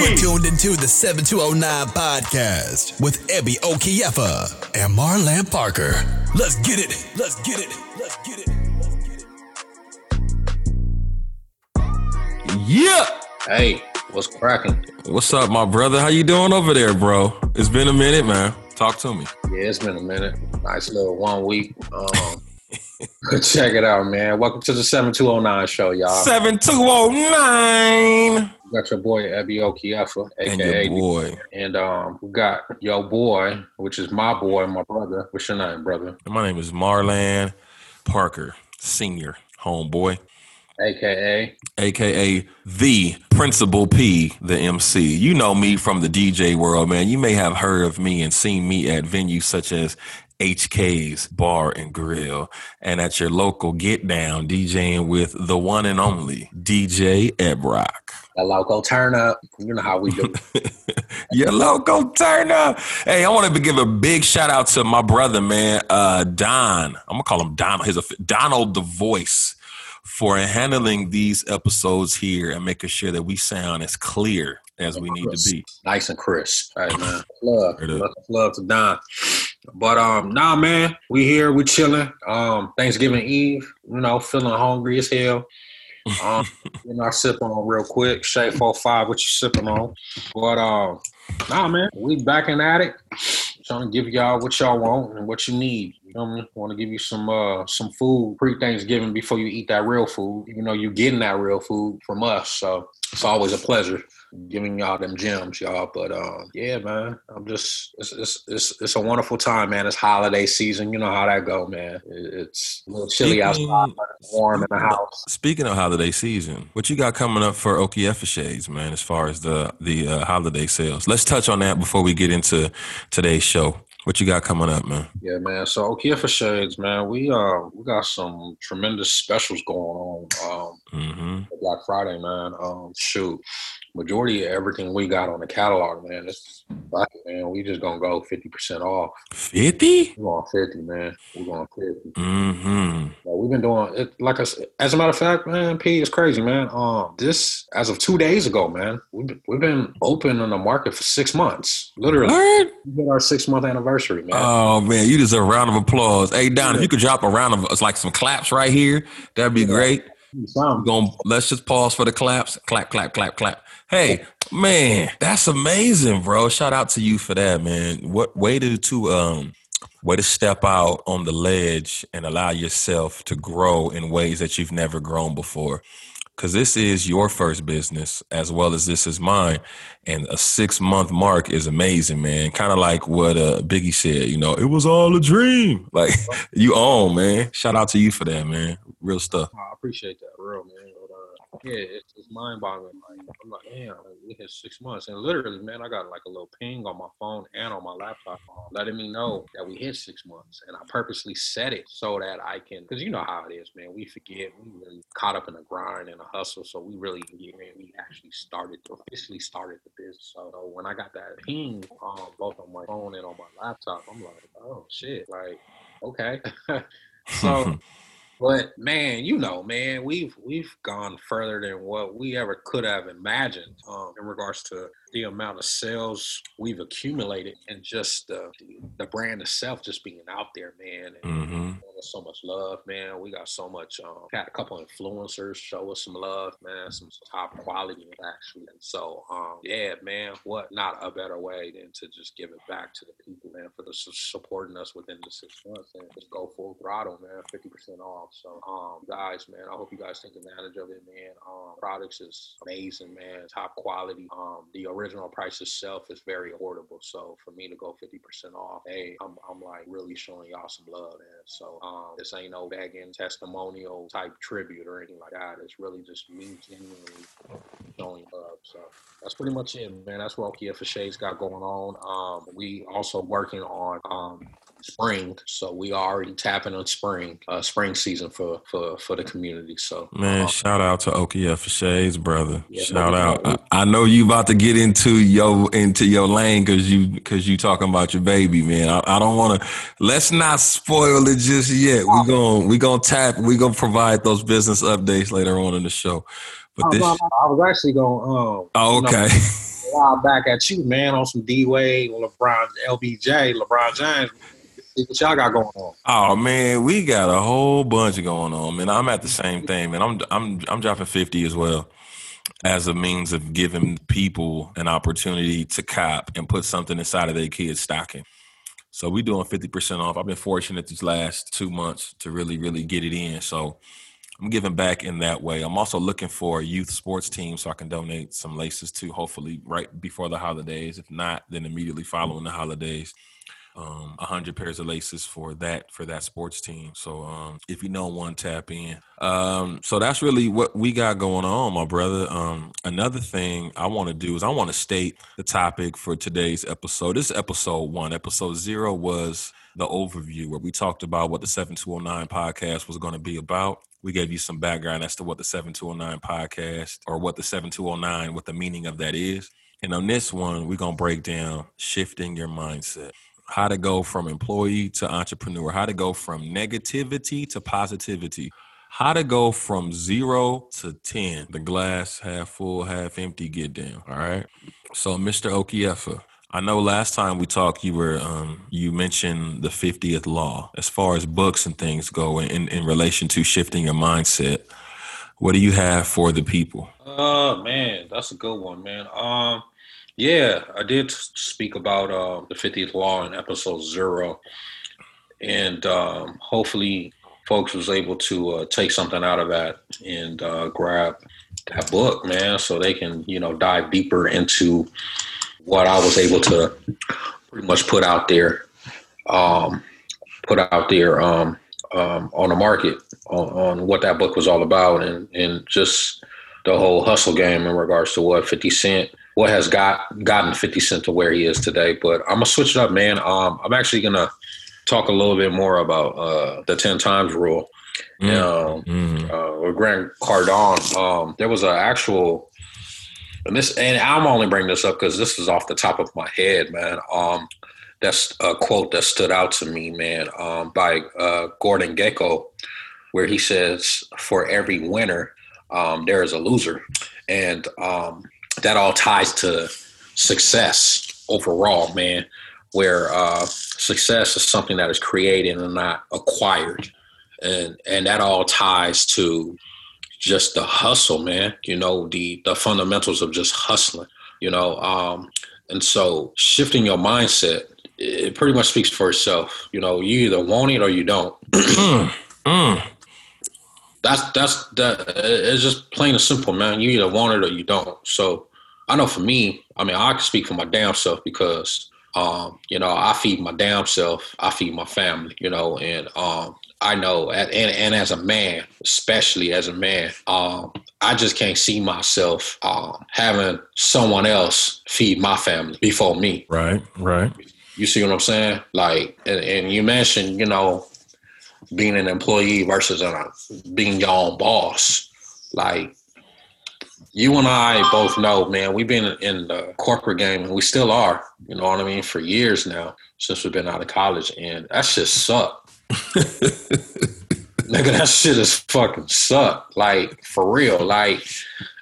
You are tuned into the 7209 podcast with Ebi Okiyefa and Marlan Parker. Let's get it. Let's get it. Let's get it. Let's get it. Yeah. Hey, what's cracking? What's up, my brother? How you doing over there, bro? It's been a minute, man. Talk to me. Yeah, it's been a minute. Nice little one week. Um, check it out, man. Welcome to the 7209 show, y'all. 7209. Got your boy Ebi Okiyefa, And aka your boy. And um, we got your boy, which is my boy, my brother. What's your name, brother? My name is Marlan Parker, senior homeboy, AKA. aka the Principal P, the MC. You know me from the DJ world, man. You may have heard of me and seen me at venues such as HK's Bar and Grill, and at your local Get Down, DJing with the one and only DJ Ebroc. That local turn up. You know how we do. Your local turn up. Hey, I wanted to give a big shout out to my brother, man, uh, Don. I'm gonna call him Donald. His Donald the voice for handling these episodes here and making sure that we sound as clear as we need to be. nice and crisp. Hey man, love, love, love to Don. But um, nah, man, we here, we chilling. Um, Thanksgiving Eve, you know, feeling hungry as hell. Um, you know, I sip on real quick. Shay four five, what you sipping on? But um, nah, man, we back in at it. Trying to give y'all what y'all want and what you need. I? Want to give you some uh some food pre Thanksgiving before you eat that real food. You know, you're getting that real food from us, so it's always a pleasure giving y'all them gems, y'all. But um, yeah, man, I'm just it's, it's it's it's a wonderful time, man. It's holiday season. You know how that go, man. It's a little chilly Speaking- outside, but it's warm in the house. Speaking of holiday season, what you got coming up for Okiyefa Shades, man, as far as the the uh, holiday sales? Let's touch on that before we get into today's show. What you got coming up, man? Yeah, man. So Okiyefa shades, man. We uh we got some tremendous specials going on. Um, Mm-hmm. Black Friday, man. Um, shoot, majority of everything we got on the catalog, man. It's fuck man. We just gonna go fifty percent off. 50? We're going fifty, man. We're going fifty. Mm-hmm. Well, we've been doing it like I said. As a matter of fact, man, P is crazy, man. Um, this as of two days ago, man. We've been, we've been open on the market for six months, literally. Word? We our six month anniversary, man. Oh man, you deserve a round of applause. Hey Don, if you could drop a round of it's like some claps right here, that'd be great. We're Some- going let's just pause for the claps. Clap, clap, clap, clap. Hey, man, that's amazing, bro. Shout out to you for that, man. What way to to um way to step out on the ledge and allow yourself to grow in ways that you've never grown before. Cause this is your first business as well as this is mine. And a six month mark is amazing, man. Kind of like what uh, Biggie said, you know, it was all a dream. Like you own, man. Shout out to you for that, man. Real stuff. I appreciate that, real man. Yeah, it's, it's mind boggling. Like I'm like, damn, we hit six months, and literally, man, I got like a little ping on my phone and on my laptop, uh, letting me know that we hit six months. And I purposely set it so that I can, because you know how it is, man. We forget, we really caught up in the grind and the hustle, so we really get in. We actually started, officially started the business. So when I got that ping, um, both on my phone and on my laptop, I'm like, oh shit, like, okay. so. But man, you know, man, we've we've gone further than what we ever could have imagined um, in regards to the amount of sales we've accumulated and just the the brand itself just being out there, man. And hmm so much love, man. We got so much. Um, got a couple influencers show us some love, man. Some top quality actually. And so, um, yeah, man. What not a better way than to just give it back to the people, man, for the su- supporting us within the six months and just go full throttle, man. Fifty percent off. So, um, guys, man, I hope you guys take advantage of it, man. Um, products is amazing, man. Top quality. Um, the original price itself is very affordable. So for me to go fifty percent off, hey, I'm, I'm like really showing y'all some love, man. So um, this ain't no begging testimonial type tribute or anything like that. It's really just me genuinely showing love. So that's pretty much it, man. That's what Okiyefa Shades got going on. Um, we also working on um, spring, so we are already tapping on spring, uh, spring season for for for the community. So Man, um, shout out to Okiyefa Shades, brother. Yeah, shout no, out. no. I, I know you about to get into your into your lane because you because you talking about your baby, man. I, I don't want to. Let's not spoil it just yet. We going we gonna tap. We gonna provide those business updates later on in the show. But I, this. was- I was actually going. Um, Oh, you know, okay. while back at you, man, on some D Wade, LeBron, LBJ, LeBron James. See what y'all got going on. Oh man, we got a whole bunch going on, man. I'm at the same thing, man. I'm I'm I'm dropping fifty as well, as a means of giving people an opportunity to cop and put something inside of their kids' stocking. So we doing fifty percent off. I've been fortunate these last two months to really really get it in. So I'm giving back in that way. I'm also looking for a youth sports team so I can donate some laces to, hopefully right before the holidays. If not, then immediately following the holidays. Um, a hundred pairs of laces for that for that sports team. So um, if you know one, tap in. Um, so that's really what we got going on, my brother. Um, another thing I want to do is I want to state the topic for today's episode. This is episode one. Episode zero was the overview where we talked about what the 7209 podcast was going to be about. We gave you some background as to what the 7209 podcast or what the 7209, what the meaning of that is. And on this one, we're going to break down shifting your mindset, how to go from employee to entrepreneur, how to go from negativity to positivity, how to go from zero to 10, the glass half full, half empty, get down. All right. So, Mr. Okiyefa, I know last time we talked, you were um, you mentioned the 50th law as far as books and things go in, in relation to shifting your mindset. What do you have for the people? Uh man, that's a good one, man. Um yeah, I did speak about uh, the 50th law in episode zero, and um, hopefully, folks was able to uh, take something out of that and uh, grab that book, man, so they can you know dive deeper into what I was able to pretty much put out there, um, put out there um, um, on the market on, on, what that book was all about, and and just the whole hustle game in regards to what Fifty Cent, what has got gotten Fifty Cent to where he is today. But I'm gonna switch it up, man. Um, I'm actually gonna talk a little bit more about uh, the ten times rule. Mm. Um, mm. Uh, with Grant Cardone, um, there was an actual and this and I'm only bringing this up because this is off the top of my head, man. Um, that's a quote that stood out to me, man, um, by uh, Gordon Gekko, where he says, "For every winner, um, there is a loser," and um, that all ties to success overall, man. Where uh, success is something that is created and not acquired, and and that all ties to just the hustle, man. You know, the the fundamentals of just hustling. You know, um, and so shifting your mindset, it pretty much speaks for itself. You know, you either want it or you don't. mm. That's that's that. It's just plain and simple, man. You either want it or you don't. So I know for me, I mean, I can speak for my damn self because um, you know, I feed my damn self, I feed my family, you know, and um, I know, and, and as a man, especially as a man, um, I just can't see myself um, having someone else feed my family before me. Right, right. You see what I'm saying? Like, and, and you mentioned, you know, being an employee versus a, being your own boss. Like, you and I both know, man, we've been in the corporate game and we still are, you know what I mean, for years now since we've been out of college. And that's just sucked Nigga, that shit is fucking suck. Like, for real. Like,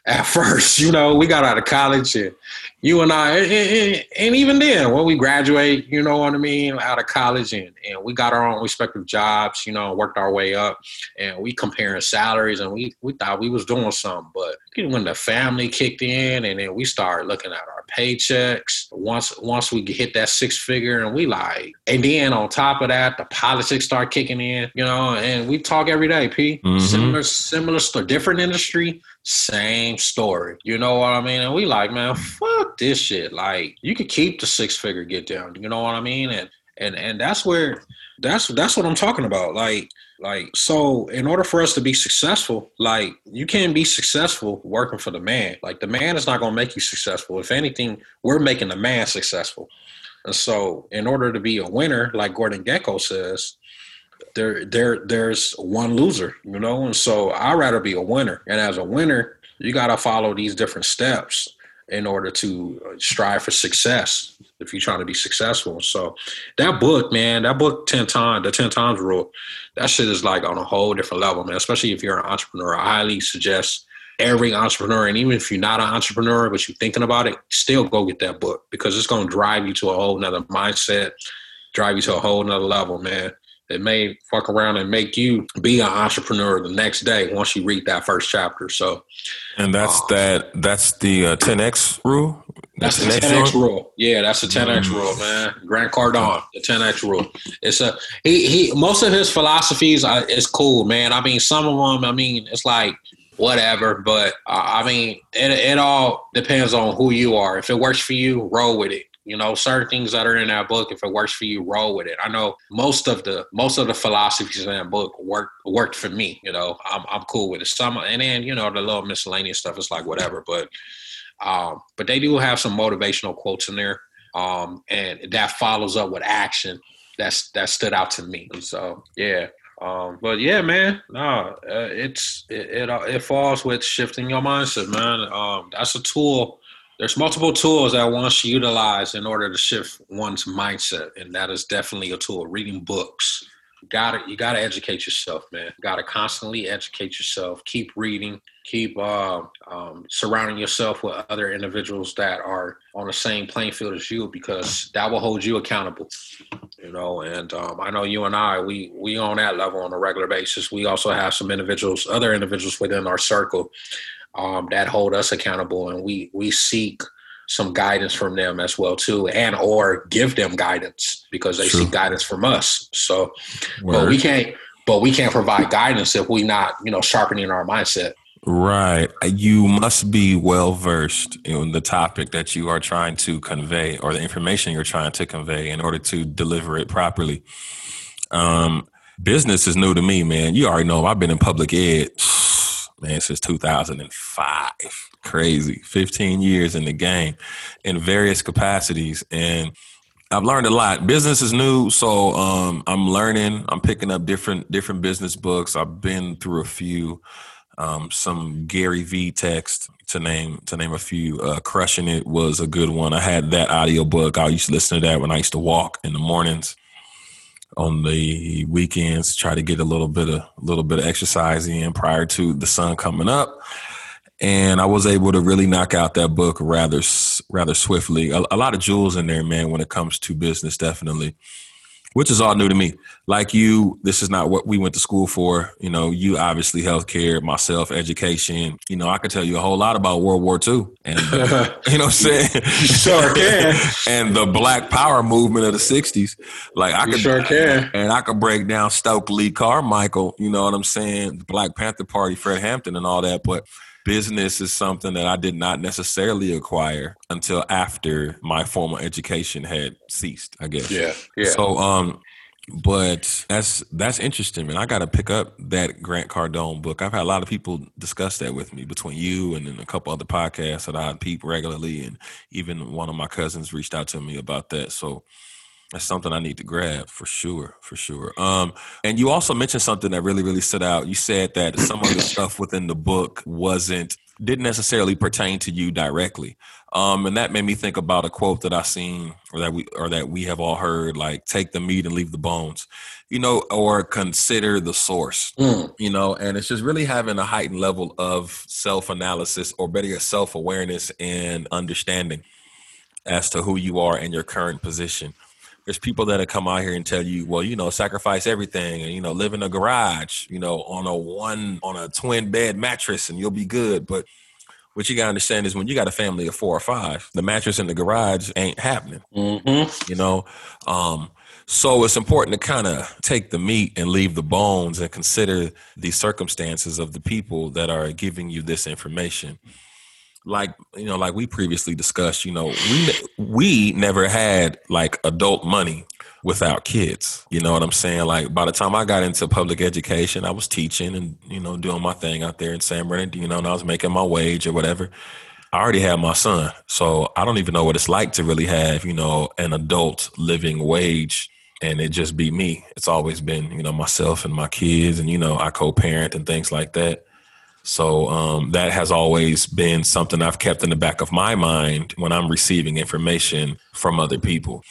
at first, you know, we got out of college and you and I, and, and, even then, when we graduate, you know what I mean, out of college, and, and we got our own respective jobs, you know, worked our way up, and we comparing salaries, and we we thought we was doing something, but when the family kicked in, and then we started looking at our paychecks. Once once we hit that six figure, and we like, and then on top of that, the politics start kicking in, you know, and we talk every day. P mm-hmm. similar similar story, different industry, same story. You know what I mean? And we like, man, fuck this shit. Like you could keep the six figure get down. You know what I mean? And and and that's where that's that's what I'm talking about. Like like so in order for us to be successful, like you can't be successful working for the man. Like the man is not gonna make you successful. If anything, we're making the man successful. And so in order to be a winner, like Gordon Gekko says, there there there's one loser, you know, and so I'd rather be a winner. And as a winner, you gotta follow these different steps in order to uh, strive for success if you're trying to be successful. So that book, man, that book 10 times, the 10 times rule, that shit is like on a whole different level, man. Especially if you're an entrepreneur. I highly suggest every entrepreneur, and even if you're not an entrepreneur, but you're thinking about it, still go get that book because it's going to drive you to a whole nother mindset, drive you to a whole nother level, man. It may fuck around and make you be an entrepreneur the next day once you read that first chapter. So, and that's um, that. That's the uh, 10x rule. That's the 10x, 10x rule? rule. Yeah, that's the 10x mm-hmm. rule, man. Grant Cardone, the 10x rule. It's a he. He most of his philosophies are, is cool, man. I mean, some of them. I mean, it's like whatever. But uh, I mean, it, it all depends on who you are. If it works for you, roll with it. You know, certain things that are in that book, if it works for you, roll with it. I know most of the most of the philosophies in that book worked worked for me. You know, I'm I'm cool with it. Some and then you know the little miscellaneous stuff is like whatever. But um, but they do have some motivational quotes in there, um, and that follows up with action. That's that stood out to me. So yeah, um, but yeah, man, no, uh, it's it, it, it falls with shifting your mindset, man. Um, that's a tool. There's multiple tools that one should utilize in order to shift one's mindset, and that is definitely a tool. Reading books, gotta you gotta educate yourself, man. You gotta constantly educate yourself. Keep reading. Keep uh, um, surrounding yourself with other individuals that are on the same playing field as you, because that will hold you accountable. You know, and um, I know you and I, we we on that level on a regular basis. We also have some individuals, other individuals within our circle um, that hold us accountable, and we we seek some guidance from them as well too and or give them guidance because they True. seek guidance from us. So Word. but we can't but we can't provide guidance if we not you know sharpening our mindset. Right. You must be well versed in the topic that you are trying to convey or the information you're trying to convey in order to deliver it properly. Um business is new to me man. You already know i've been in public ed man since 2005 crazy. 15 years in the game in various capacities. And I've learned a lot. Business is new, so um, I'm learning. I'm picking up different different business books. I've been through a few, um, some Gary V text to name to name a few. Uh, Crushing It was a good one. I had that audio book. I used to listen to that when I used to walk in the mornings. On the weekends, try to get a little bit of a little bit of exercise in prior to the sun coming up and I was able to really knock out that book rather rather swiftly. A, a, lot of jewels in there, man, when it comes to business, definitely. Which is all new to me. Like you, this is not what we went to school for. You know, you obviously healthcare, myself, education. You know, I could tell you a whole lot about World War II, and uh, you know, what I'm saying, sure can. and the Black Power movement of the '60s. Like I could, sure can, and I could break down Stokely Carmichael. You know what I'm saying? The Black Panther Party, Fred Hampton, and all that, but business is something that I did not necessarily acquire until after my formal education had ceased, I guess. Yeah. Yeah. So um but that's that's interesting, man. I got to pick up that Grant Cardone book. I've had a lot of people discuss that with me between you and then a couple other podcasts that I peep regularly, and even one of my cousins reached out to me about that. So that's something I need to grab for sure, for sure. Um, and you also mentioned something that really, really stood out. You said that some of the stuff within the book wasn't didn't necessarily pertain to you directly. Um, and that made me think about a quote that I seen or that we or that we have all heard, like take the meat and leave the bones, you know, or consider the source. Mm. You know, and it's just really having a heightened level of self-analysis or better self-awareness and understanding as to who you are and your current position there's people that come out here and tell you, well, you know, sacrifice everything and you know, live in a garage, you know, on a one on a twin bed mattress and you'll be good. But what you gotta understand is when you got a family of four or five, the mattress in the garage ain't happening. Mm-hmm. You know, um, so it's important to kind of take the meat and leave the bones and consider the circumstances of the people that are giving you this information like you know like we previously discussed you know we we never had like adult money without kids you know what i'm saying? Like by the time i got into public education i was teaching and you know doing my thing out there in san bernardino and i was making my wage or whatever. I already had my son so i don't even know what it's like to really have you know an adult living wage and it just be me. It's always been you know myself and my kids and you know i co-parent and things like that so um, that has always been something I've kept in the back of my mind when I'm receiving information from other people.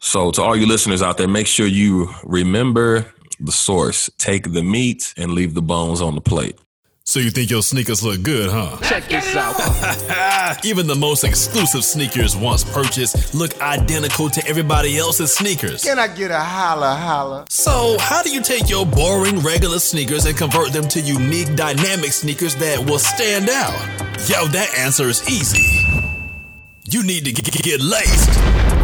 So to all you listeners out there, make sure you remember the source. Take the meat and leave the bones on the plate. So you think your sneakers look good, huh? Check this out. Even the most exclusive sneakers once purchased look identical to everybody else's sneakers. Can I get a holla holla? So, how do you take your boring regular sneakers and convert them to unique dynamic sneakers that will stand out? Yo, that answer is easy. You need to get, get laced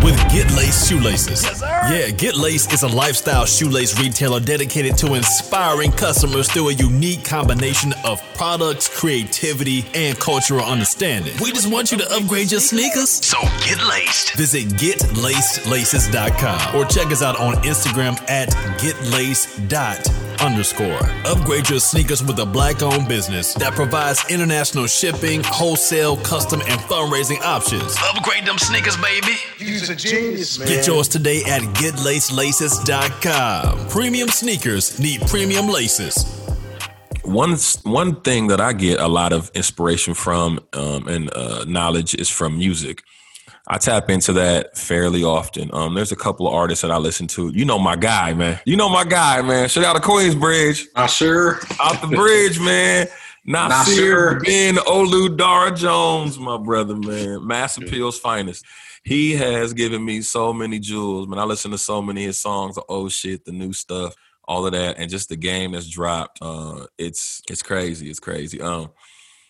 with Get Laced Shoelaces. Yes, yeah, Get Laced is a lifestyle shoelace retailer dedicated to inspiring customers through a unique combination of products, creativity, and cultural understanding. We just want you to upgrade your sneakers. So get laced. Visit getlacedlaces.com or check us out on Instagram at getlaced.com underscore. Upgrade your sneakers with a black owned business that provides international shipping, wholesale, custom, and fundraising options. Upgrade them sneakers, baby. You's a genius, man. Get yours today at getlacedlaces.com. Premium sneakers need premium laces. One one thing that I get a lot of inspiration from um, and uh, knowledge is from music. I tap into that fairly often. Um, there's a couple of artists that I listen to. You know my guy, man. You know my guy, man. Shout out to Queensbridge. I sure. Out the bridge, man. Nasir sure. bin Olu Dara Jones, my brother, man. Mass Appeal's finest. He has given me so many jewels, man. I listen to so many of his songs, the old shit, the new stuff, all of that, and just the game that's dropped. Uh, it's it's crazy. It's crazy. Um,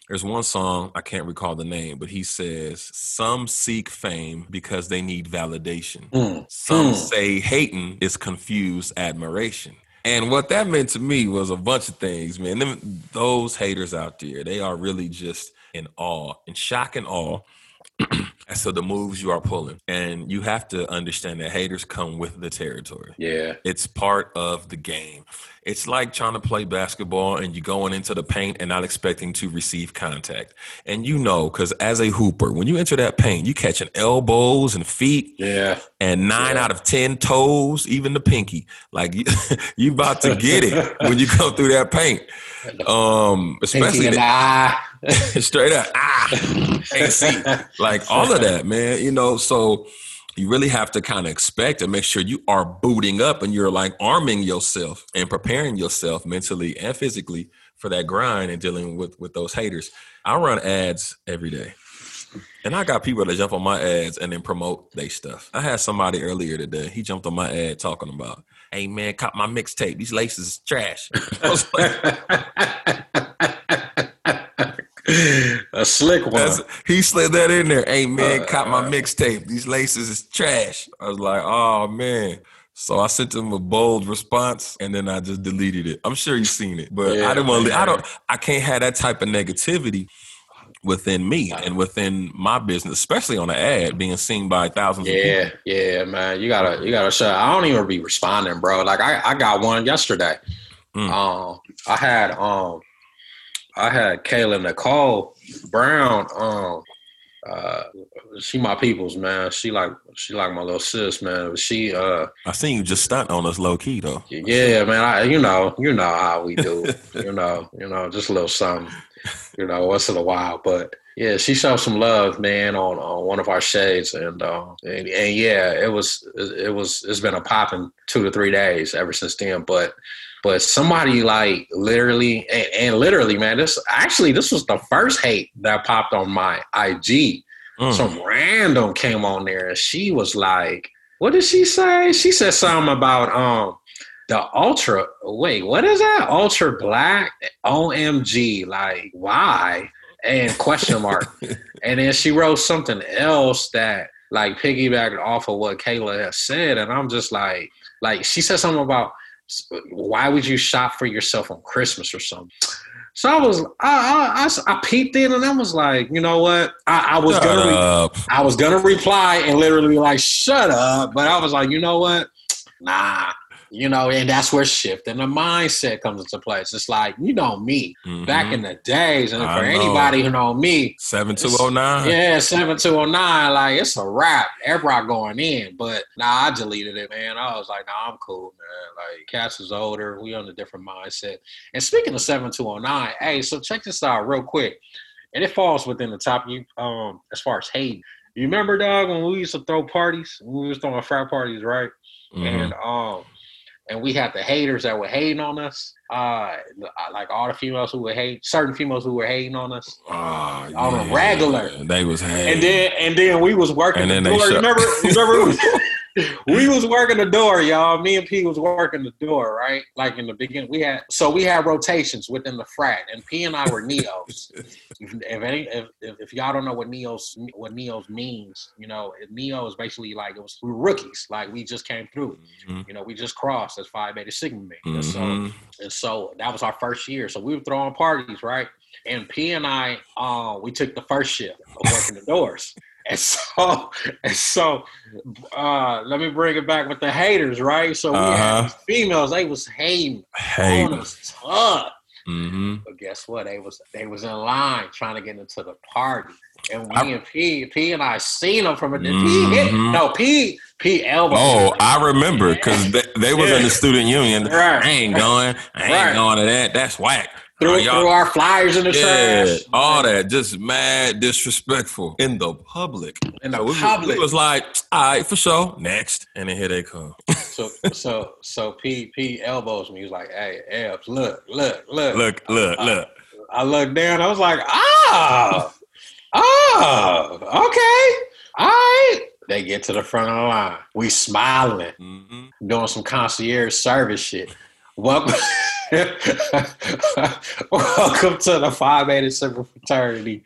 there's one song, I can't recall the name, but he says, Some seek fame because they need validation. Mm. Some Mm. say hating is confused admiration. And what that meant to me was a bunch of things, man. Them, those haters out there, they are really just in awe, in shock and awe as to the moves you are pulling. And you have to understand that haters come with the territory. Yeah. It's part of the game. It's like trying to play basketball and you're going into the paint and not expecting to receive contact. And you know, because as a hooper, when you enter that paint, you catching elbows and feet Yeah. and nine Yeah. out of ten toes, even the pinky. Like you, you about to get it when you come through that paint. Um, especially the- eye. straight up ah see like all of that man you know so you really have to kind of expect and make sure you are booting up and you're like arming yourself and preparing yourself mentally and physically for that grind and dealing with with those haters i run ads every day and I got people that jump on my ads and then promote they stuff. I had somebody earlier today. He jumped on my ad talking about, "Hey man, cop my mixtape. These laces is trash." I was like, a slick one. That's, he slid that in there. Hey man, caught my mixtape. These laces is trash. I was like, oh man. So I sent him a bold response and then I just deleted it. I'm sure you've seen it, but Yeah, I didn't want. to I don't. I can't have that type of negativity within me and within my business, especially on an ad being seen by thousands of people. Yeah, yeah, man. You gotta, you gotta shut. I don't even be responding, bro. Like I, I got one yesterday. Mm. Um, I had, um, I had Kayla Nicole Brown. Um, uh, she my people's man. She like, she like my little sis, man. But She, uh, I seen you just stunt on us low key though. yeah, man. I, you know, you know how we do. you know, you know, just a little something. You know, once in a while, but. Yeah, she showed some love, man, on, on one of our shades, and, uh, and and yeah, it was it was it's been a popping two to three days ever since then. But but somebody like literally and, and literally, man, this actually this was the first hate that popped on my IG. Mm. Some random came on there, and she was like, "What did she say?" She said something about um the ultra. Wait, what is that? Ultra black? Omg! Like why? And question mark. and then she wrote something else that like piggybacked off of what Kayla has said, and I'm just like, like she said something about why would you shop for yourself on Christmas or something. So I was, I, I, I, I peeped in, and I was like, you know what? I, I was Shut gonna, up. I was gonna reply and literally be like, shut up. But I was like, you know what? Nah. You know, and that's where shift and the mindset comes into place. It's like, you know me back Mhm. in the days, and I for know. anybody who know me, seven two oh nine. yeah, seven two oh nine, like it's a wrap. Everybody going in, but nah, I deleted it, man. I was like, nah, I'm cool, man. Like Cass is older, we on a different mindset. And speaking of seven two oh nine, hey, so check this out real quick, and it falls within the top. You um, as far as hate, you remember, dog, when we used to throw parties, we was throwing frat parties, right? Mhm. And um, and we had the haters that were hating on us. Uh, like all the females who were hate, certain females who were hating on us Oh, on a regular. They was hating. And then and then we was working And the then they door. shut- Remember, remember we was working the door, y'all. Me and P was working the door, right? Like in the beginning, we had so we had rotations within the frat, and P and I were neos. if, if any, if, if, y'all don't know what neos what neos means, you know, neo is basically like it was we were rookies, like we just came through. Mhm. You know, we just crossed as Phi Beta Sigma men. And so Mhm. and so that was our first year. So we were throwing parties, right? And P and I, uh, we took the first shift of working the doors. And so, and so, uh, let me bring it back with the haters, right? So we Uh-huh. had females; they was hating on Hating. us tough. hmm But guess what? They was they was in line trying to get into the party, and we I- and P, P and I seen them from a hit. Mhm. No, P P elbow. Oh, I remember because they, they was in the student union. Right. I ain't going. I ain't Right. going to that. That's whack. Threw, Oh, threw our flyers in the yeah, trash. all that just mad disrespectful in the public. in the So public. we was like, all right, for sure, next, and then here they come. So so so P P elbows me. He was like, "Hey, Ebs, look, look, look." Look, look, look. I looked down. I was like, "Ah, oh, okay, all right." They get to the front of the line. We smiling, hmm doing some concierge service shit. Welcome, welcome to the Phi Beta Sigma fraternity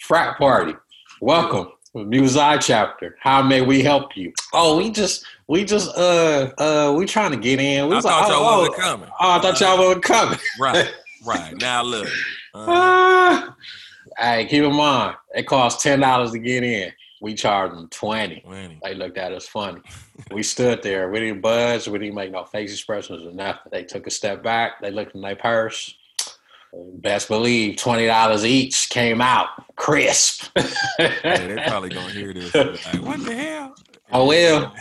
frat party. Welcome. Mu Psi chapter. How may we help you? Oh, we just, we just, uh, uh, we trying to get in. We I was thought like, y'all oh, wasn't coming. Oh, I thought y'all wasn't coming. Right, right. Now look. Uh, Ah. hey, keep in mind, it costs ten dollars to get in. We charged them twenty. Winnie. They looked at us funny. We stood there. We didn't budge. We didn't make no face expressions or nothing. They took a step back. They looked in their purse. Best believe twenty dollars each came out crisp. Yeah, they're probably gonna hear this. Like, what the hell? Oh, well.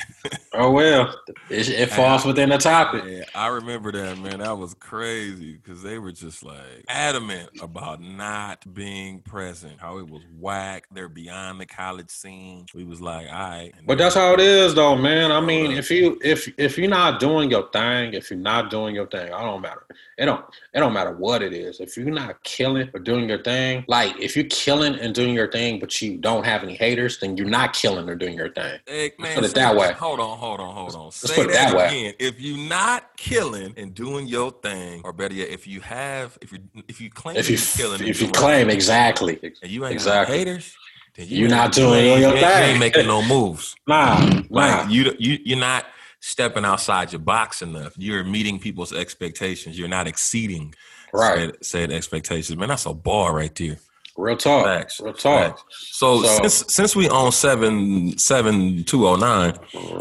Oh well, it, it falls within the topic. Yeah, I remember that man. That was crazy because they were just like adamant about not being present. How it was whack. They're beyond the college scene. We was like, all right. But that's how it is, though, man. I mean, if you if if you're not doing your thing, if you're not doing your thing, I don't matter. It don't it don't matter what it is. If you're not killing or doing your thing, like if you're killing and doing your thing, but you don't have any haters, then you're not killing or doing your thing. Hey, man, put it that way. Hold on, hold on, hold on. Say put it that, that again. If you're not killing and doing your thing, or better yet, if you have, if you if you claim If you killing, if you claim your thing, exactly, and you ain't exactly. haters, then You're not you doing your you ain't- you thing. ain't making no moves. nah, nah. You, you, you're not stepping outside your box enough. You're meeting people's expectations. You're not exceeding right. said, said expectations. Man, that's a bar right there. Real talk. Facts. Real talk. Facts. So, So- since since we own seven seven two oh nine,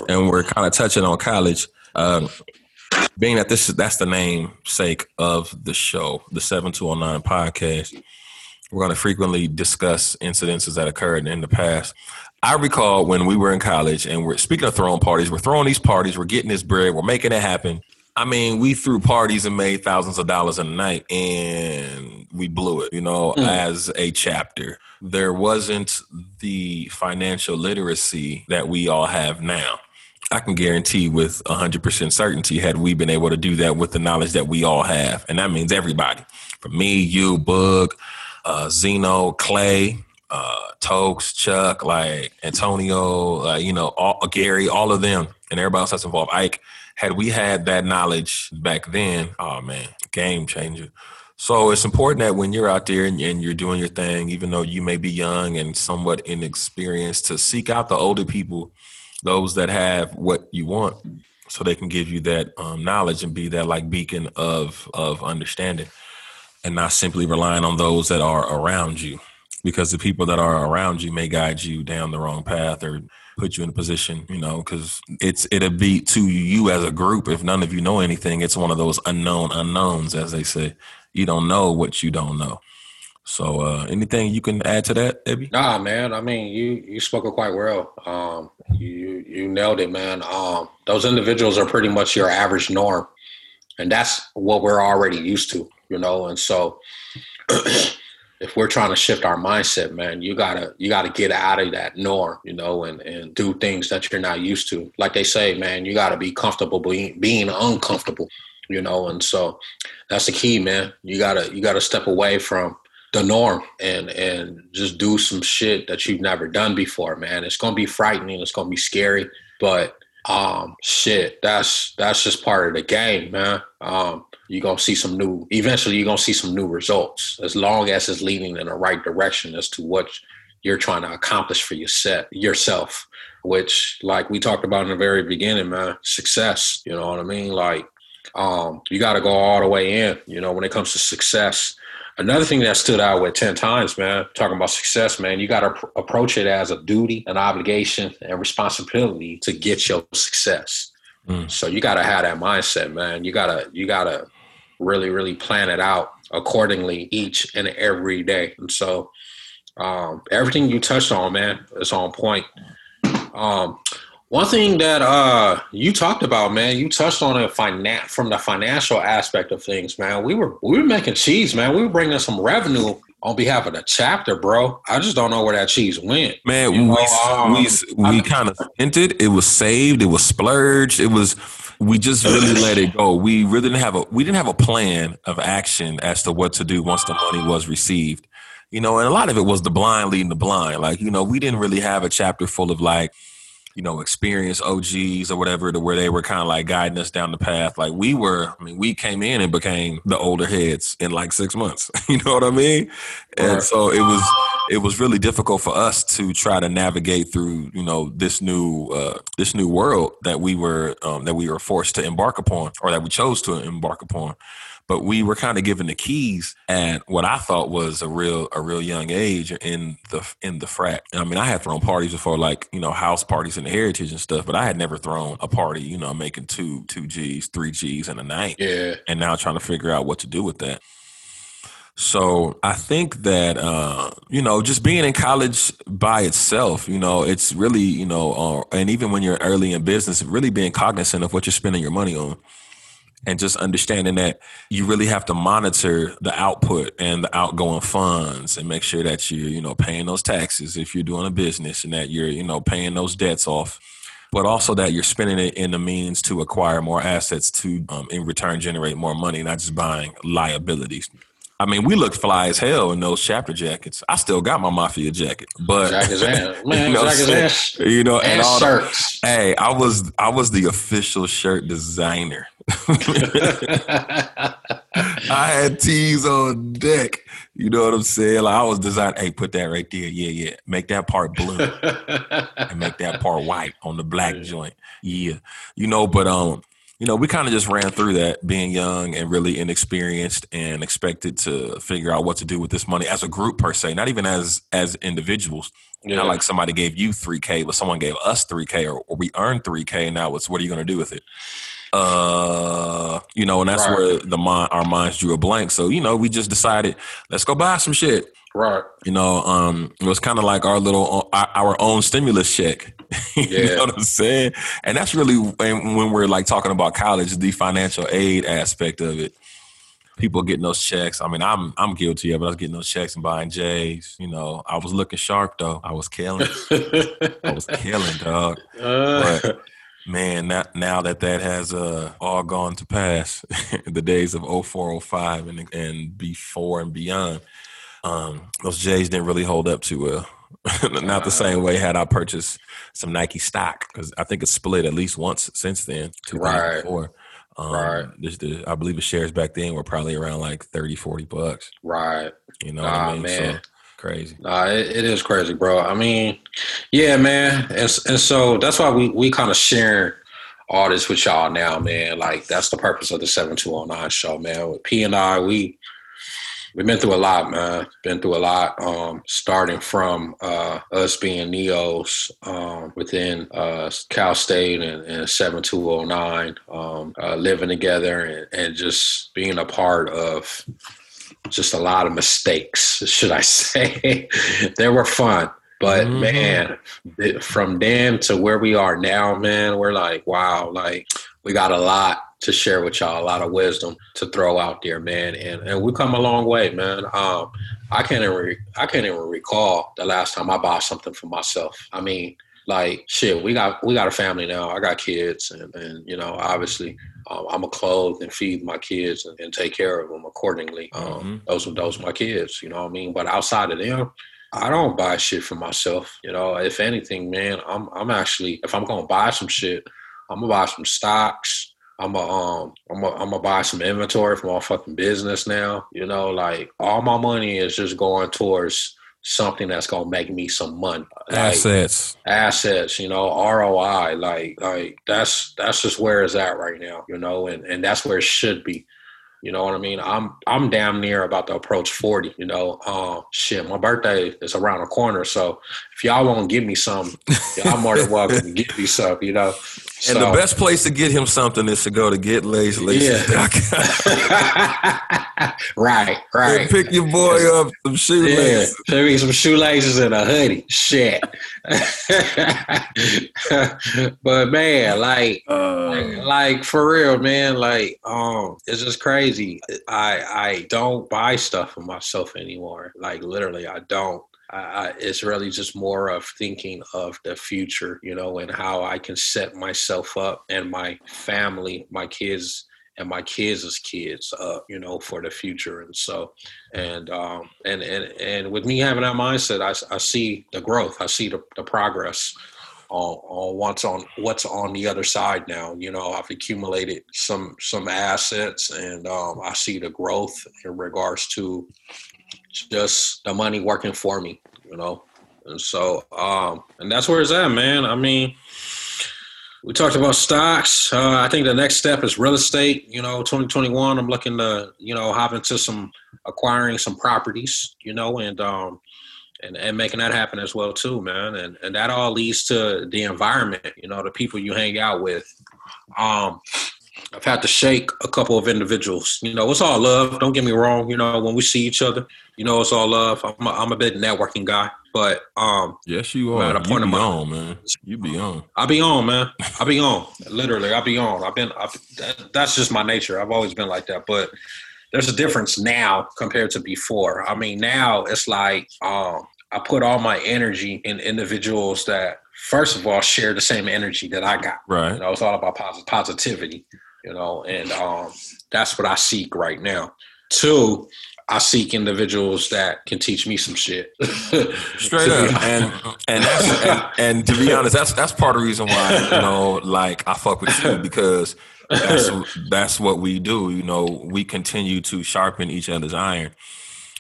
and we're kind of touching on college, um, being that this is that's the name sake of the show, the seven two oh nine podcast. We're going to frequently discuss incidences that occurred in the past. I recall when we were in college, and we're speaking of throwing parties. We're throwing these parties. We're getting this bread. We're making it happen. I mean, we threw parties and made thousands of dollars a night, and we blew it. You know, Mm. as a chapter, there wasn't the financial literacy that we all have now. I can guarantee with 100% certainty, had we been able to do that with the knowledge that we all have, and that means everybody from me, you, Bug, uh, Zeno, Clay, uh, Tokes, Chuck, like Antonio, uh, you know, all, Gary, all of them, and everybody else that's involved. Ike, had we had that knowledge back then, oh man, game changer. So it's important that when you're out there and, and you're doing your thing, even though you may be young and somewhat inexperienced, to seek out the older people, those that have what you want, so they can give you that um, knowledge and be that like beacon of of understanding, and not simply relying on those that are around you, because the people that are around you may guide you down the wrong path or put you in a position, you know, because it's it'll be to you as a group. If none of you know anything, it's one of those unknown unknowns, as they say. You don't know what you don't know. So, uh, anything you can add to that, Ebi? Nah, man. I mean, you you spoke it quite well. Um, you you nailed it, man. Um, those individuals are pretty much your average norm, and that's what we're already used to, you know. And so, if we're trying to shift our mindset, man, you gotta you gotta get out of that norm, you know, and and do things that you're not used to. Like they say, man, you gotta be comfortable being being uncomfortable, you know. And so that's the key, man. You gotta you gotta step away from the norm and and just do some shit that you've never done before, man. It's gonna be frightening. It's gonna be scary, but um, shit, that's that's just part of the game, man. Um, you're gonna see some new. Eventually, you're gonna see some new results as long as it's leading in the right direction as to what you're trying to accomplish for yourself yourself. Which, like we talked about in the very beginning, man, success. You know what I mean? Like, um, you got to go all the way in. You know, when it comes to success, Another thing that stood out with 10 times, man, talking about success, man, you got to pr- approach it as a duty, an obligation, and responsibility to get your success. Mm. So you got to have that mindset, man. You got to, you got to really, really plan it out accordingly each and every day. And so um, everything you touched on, man, is on point. Um, one thing that uh, you talked about, man, you touched on it finan- from the financial aspect of things, man. We were we were making cheese, man. We were bringing some revenue on behalf of the chapter, bro. I just don't know where that cheese went. Man, you we know, um, we, we kind of spent it. It was saved. It was splurged. It was. We just really let it go. We really didn't have a we didn't have a plan of action as to what to do once the money was received. You know, and a lot of it was the blind leading the blind. Like you know, we didn't really have a chapter full of like you know, experienced OGs or whatever, to where they were kind of like guiding us down the path. Like we were, I mean, we came in and became the older heads in like six months. you know what I mean? And right. so it was, it was really difficult for us to try to navigate through, you know, this new, uh, this new world that we were, um, that we were forced to embark upon, or that we chose to embark upon but we were kind of given the keys at what I thought was a real a real young age in the in the frat. I mean, I had thrown parties before, like you know, house parties and heritage and stuff, but I had never thrown a party, you know, making two two G's, three G's in a night. Yeah, and now trying to figure out what to do with that. So I think that uh, you know, just being in college by itself, you know, it's really you know, uh, and even when you're early in business, really being cognizant of what you're spending your money on and just understanding that you really have to monitor the output and the outgoing funds and make sure that you're you know paying those taxes if you're doing a business and that you're you know paying those debts off but also that you're spending it in the means to acquire more assets to um, in return generate more money not just buying liabilities I mean, we looked fly as hell in those chapter jackets. I still got my mafia jacket, but jackets and man, you know, jackets and, you know, and, and all shirts. The, hey, I was I was the official shirt designer. I had tees on deck. You know what I'm saying? Like I was designed. Hey, put that right there. Yeah, yeah. Make that part blue and make that part white on the black joint. Yeah, you know. But um, you know, we kind of just ran through that being young and really inexperienced and expected to figure out what to do with this money as a group per se, not even as as individuals. Yeah. Not like somebody gave you 3K, but someone gave us 3K or, or we earned 3K. and Now it's what are you going to do with it? Uh, you know, and that's right. where the mind, our minds drew a blank. So, you know, we just decided, let's go buy some shit. Right. You know, um, it was kind of like our little our own stimulus check. you yeah. know what I'm saying? And that's really when, when we're like talking about college, the financial aid aspect of it. People getting those checks. I mean, I'm I'm guilty of it. I was getting those checks and buying J's. You know, I was looking sharp though. I was killing. I was killing, dog. Uh. But man, now, now that that has uh, all gone to pass, the days of 0405 and and before and beyond um, those J's didn't really hold up too well. Not the same way had I purchased some Nike stock because I think it's split at least once since then. Right. Um, right. The, I believe the shares back then were probably around like 30, 40 bucks. Right. You know nah, I mean? man. So, crazy. Nah, it, it is crazy, bro. I mean, yeah, man. And, and so that's why we, we kind of sharing all this with y'all now, man. Like that's the purpose of the 7209 show, man. With P and I, we we've been through a lot, man. Been through a lot. Um, starting from uh, us being neos um, within uh, Cal State and, and 7209, um, uh, living together and, and just being a part of just a lot of mistakes, should I say? they were fun. But mm-hmm. man, from then to where we are now, man, we're like, wow, like we got a lot to share with y'all, a lot of wisdom to throw out there, man. And and we come a long way, man. Um, I can't even re- I can't even recall the last time I bought something for myself. I mean, like shit, we got we got a family now. I got kids, and and you know, obviously, um, I'm a clothe and feed my kids and, and, take care of them accordingly. Um, mm-hmm. Those are those are my kids, you know what I mean. But outside of them, I don't buy shit for myself. You know, if anything, man, I'm I'm actually if I'm gonna buy some shit, I'm gonna buy some stocks. I'm gonna um I'm gonna, I'm gonna buy some inventory for my fucking business now. You know, like all my money is just going towards something that's gonna make me some money. Like, assets. Assets, you know, ROI. Like like that's that's just where it's at right now, you know, and, and that's where it should be. You know what I mean? I'm I'm damn near about to approach 40, you know. Um shit, my birthday is around the corner. So if y'all want to give me some, y'all more than welcome to give me some, you know. And so, the best place to get him something is to go to Get Lace Yeah. right, right. And pick your boy up some shoelaces. Yeah, me some shoelaces and a hoodie. Shit. but man, like, uh, like, like, for real, man, like, um, it's just crazy. I I don't buy stuff for myself anymore. Like literally, I don't. I, it's really just more of thinking of the future, you know, and how I can set myself up and my family, my kids, and my kids' kids up, you know, for the future. And so, and um, and and and with me having that mindset, I, I see the growth, I see the, the progress on, on what's on what's on the other side now. You know, I've accumulated some some assets, and um, I see the growth in regards to just the money working for me, you know. And so, um, and that's where it's at, man. I mean, we talked about stocks. Uh, I think the next step is real estate. You know, 2021. I'm looking to, you know, hop into some acquiring some properties. You know, and um, and and making that happen as well too, man. And and that all leads to the environment. You know, the people you hang out with. Um, I've had to shake a couple of individuals. You know, it's all love. Don't get me wrong. You know, when we see each other, you know, it's all love. I'm a, I'm a bit networking guy, but um, yes, you are. Man, you be on, man. You be on. I be on, man. I be on. Literally, I be on. I've been. I've, that, that's just my nature. I've always been like that. But there's a difference now compared to before. I mean, now it's like um, I put all my energy in individuals that, first of all, share the same energy that I got. Right. You know, it's all about positivity you know, and um, that's what I seek right now. Two, I seek individuals that can teach me some shit. Straight up, and and, and and to be honest, that's that's part of the reason why you know, like I fuck with you because that's that's what we do. You know, we continue to sharpen each other's iron,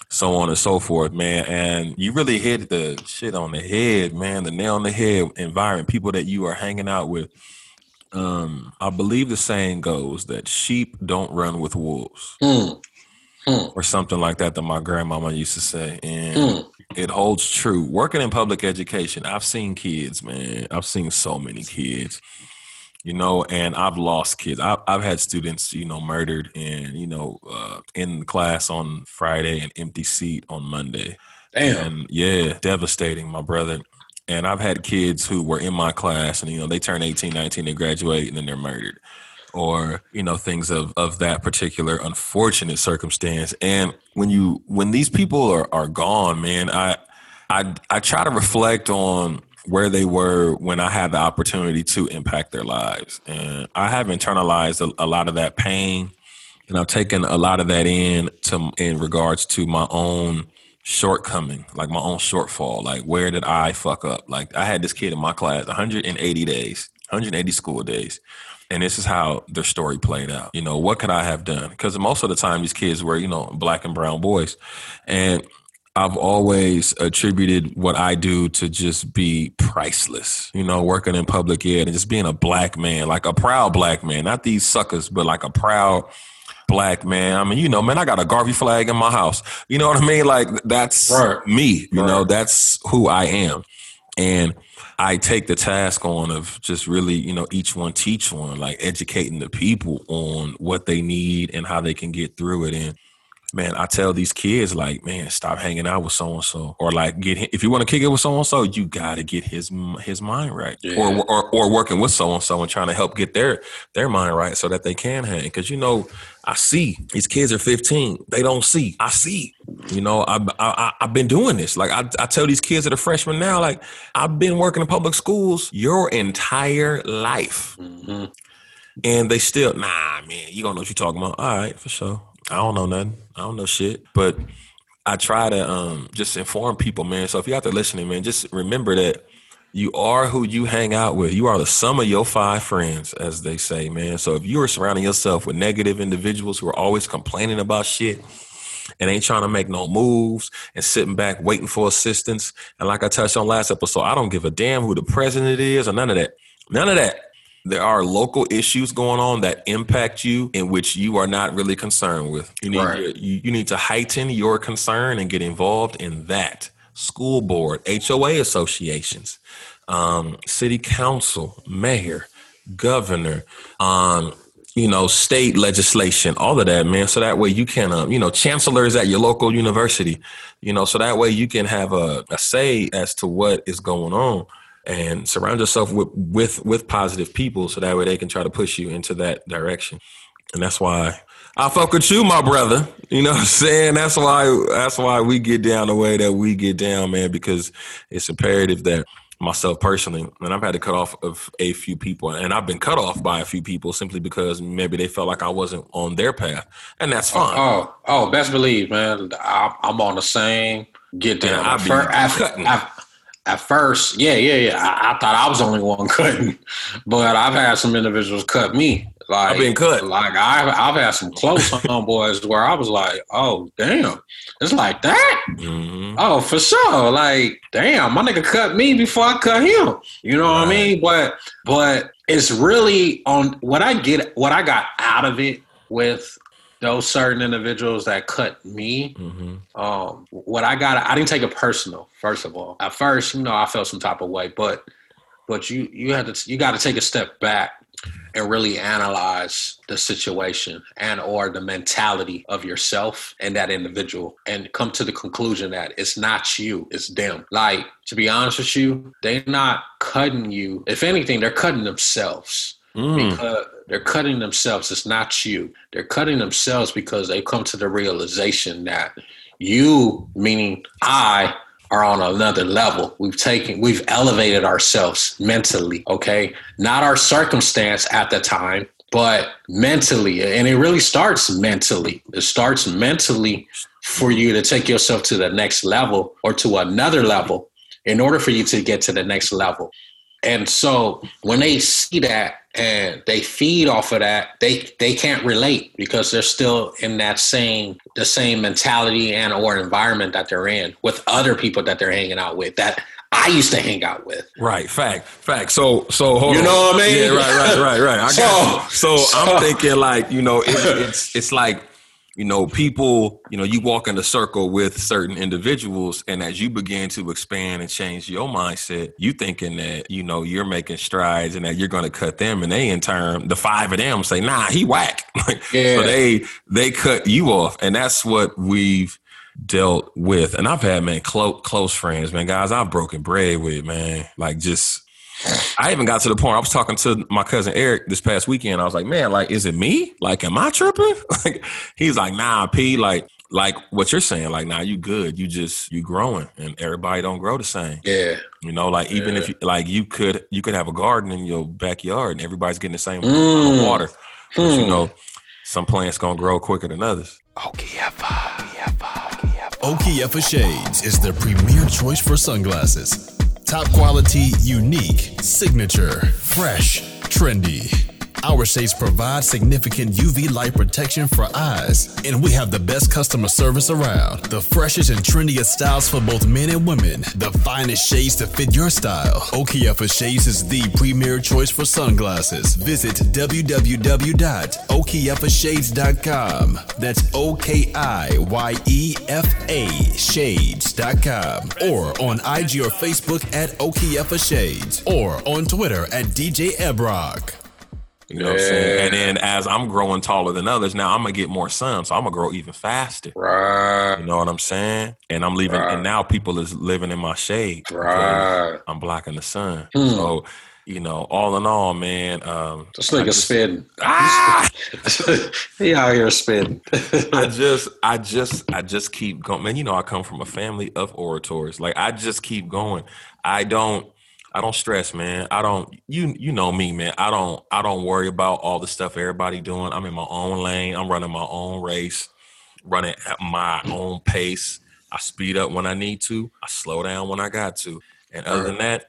so on and so forth, man. And you really hit the shit on the head, man. The nail on the head environment, people that you are hanging out with um, I believe the saying goes that sheep don't run with wolves, mm. Mm. or something like that that my grandmama used to say, and mm. it holds true. Working in public education, I've seen kids, man. I've seen so many kids, you know, and I've lost kids. I've, I've had students, you know, murdered, and you know, uh, in class on Friday, and empty seat on Monday. Damn. And yeah, devastating, my brother. And I've had kids who were in my class and, you know, they turn 18, 19, they graduate and then they're murdered or, you know, things of, of that particular unfortunate circumstance. And when you, when these people are, are gone, man, I, I, I try to reflect on where they were when I had the opportunity to impact their lives. And I have internalized a, a lot of that pain and I've taken a lot of that in to, in regards to my own shortcoming, like my own shortfall. Like, where did I fuck up? Like, I had this kid in my class, 180 days, 180 school days. And this is how their story played out. You know, what could I have done? Because most of the time, these kids were, you know, black and brown boys. And I've always attributed what I do to just be priceless, you know, working in public ed and just being a black man, like a proud black man, not these suckers, but like a proud black man. I mean, you know, man, I got a Garvey flag in my house. You know what I mean? Like that's right. me. You right. know, that's who I am. And I take the task on of just really, you know, each one teach one, like educating the people on what they need and how they can get through it. And man, I tell these kids like, man, stop hanging out with so and so, or like get him, if you want to kick it with so and so, you got to get his his mind right, Yeah. or, or or working with so and so and trying to help get their their mind right so that they can hang. Because you know, I see these kids are 15, they don't see. I see. You know, I, I, I've been doing this. Like I, I tell these kids that are freshmen now, like I've been working in public schools your entire life hmm and they still nah man you don't know what you're talking about all right for sure i don't know nothing. I don't know shit. But i try to um just inform people man. So if you're out there listening man just remember that you are who you hang out with. You are the sum of your five friends as they say man. So if you are surrounding yourself with negative individuals who are always complaining about shit and ain't trying to make no moves and sitting back waiting for assistance and like i touched on last episode i don't give a damn who the president is or none of that. None of that there are local issues going on that impact you in which you are not really concerned with. You need Right. you, you need to heighten your concern and get involved in that. School board, HOA associations, um, city council, mayor, governor, um, you know, state legislation, all of that, man. So that way you can, um, you know, chancellors at your local university, you know, so that way you can have a, a say as to what is going on and surround yourself with with with positive people so that way they can try to push you into that direction and that's why I fuck with you, my brother. You know what I'm saying? That's why that's why we get down the way that we get down, man, because it's imperative that myself personally, and I've had to cut off of a few people, and I've been cut off by a few people simply because maybe they felt like I wasn't on their path, and that's fine. Oh, oh, best believe, man. I, I'm on the same get down. Yeah, I at, be fir- at, cutting. at- at first, yeah, yeah, yeah. I, I thought I was the only one cutting, but I've had some individuals cut me. Like I've been cut. Like I've I've had some close homeboys where I was like, oh damn, it's like that. Mhm. Oh, for sure. Like, damn, my nigga cut me before I cut him. You know what I mean? But but it's really on what I get what I got out of it with those certain individuals that cut me. Mhm. Um, what I got, I didn't take it personal. First of all, at first, you know, I felt some type of way, but but you you had to you got to take a step back and really analyze the situation and or the mentality of yourself and that individual and come to the conclusion that it's not you it's them like to be honest with you they're not cutting you if anything they're cutting themselves Mm. because they're cutting themselves. It's not you. They're cutting themselves because they come to the realization that you, meaning I, are on another level. We've taken, we've elevated ourselves mentally. Okay, not our circumstance at the time, but mentally, and it really starts mentally. It starts mentally for you to take yourself to the next level or to another level in order for you to get to the next level. And so when they see that and they feed off of that, they they can't relate because they're still in that same the same mentality and or environment that they're in with other people that they're hanging out with that I used to hang out with. Right, fact, fact. So, so hold You on. know what I mean? Yeah, right, right, right, right. I So- got you. So, so- I'm thinking like, you know, it, it's it's like, you know, people, you know, you walk in a circle with certain individuals, and as you begin to expand and change your mindset, you thinking that you know you're making strides and that you're going to cut them, and they in turn, the five of them say, nah, he whack. Yeah. So they they cut you off, and that's what we've dealt with. And I've had man close close friends, man, guys I've broken bread with, man. Like just I even got to the point I was talking to my cousin Eric this past weekend. I was like, man, like, is it me? Like, am I tripping? Like, he's like, nah, P, like, like what you're saying, like, nah, you good. You just you growing, and everybody don't grow the same. Yeah. You know, like even if you like you could you could have a garden in your backyard, and everybody's getting the same Mm. water. But, you Hmm. know, some plants gonna grow quicker than others. Okiyefa Shades is the premier choice for sunglasses. Top quality, unique, signature, fresh, trendy. Our shades provide significant UV light protection for eyes, and we have the best customer service around. The freshest and trendiest styles for both men and women. The finest shades to fit your style. Okiyefa Shades is the premier choice for sunglasses. Visit www.okiyefashades.com. That's O K I Y E F A Shades.com. Or on IG or Facebook at Okiyefa Shades. Or on Twitter at DJ Ebroc. You know what I'm saying? Yeah. And then as I'm growing taller than others, now I'm gonna get more sun, so I'm gonna grow even faster. Right. You know what I'm saying? And I'm leaving, Right. and now people is living in my shade. Right. I'm blocking the sun. Hmm. So, you know, all in all, man, um, This nigga just- spitting. ah, he out here spitting. I just, I just, I just keep going. Man, you know, I come from a family of orators. Like, I just keep going. I don't, I don't stress, man. I don't. You, you know me, man. I don't, I don't worry about all the stuff everybody doing. I'm in my own lane. I'm running my own race, running at my own pace. I speed up when I need to. I slow down when I got to. And other than that,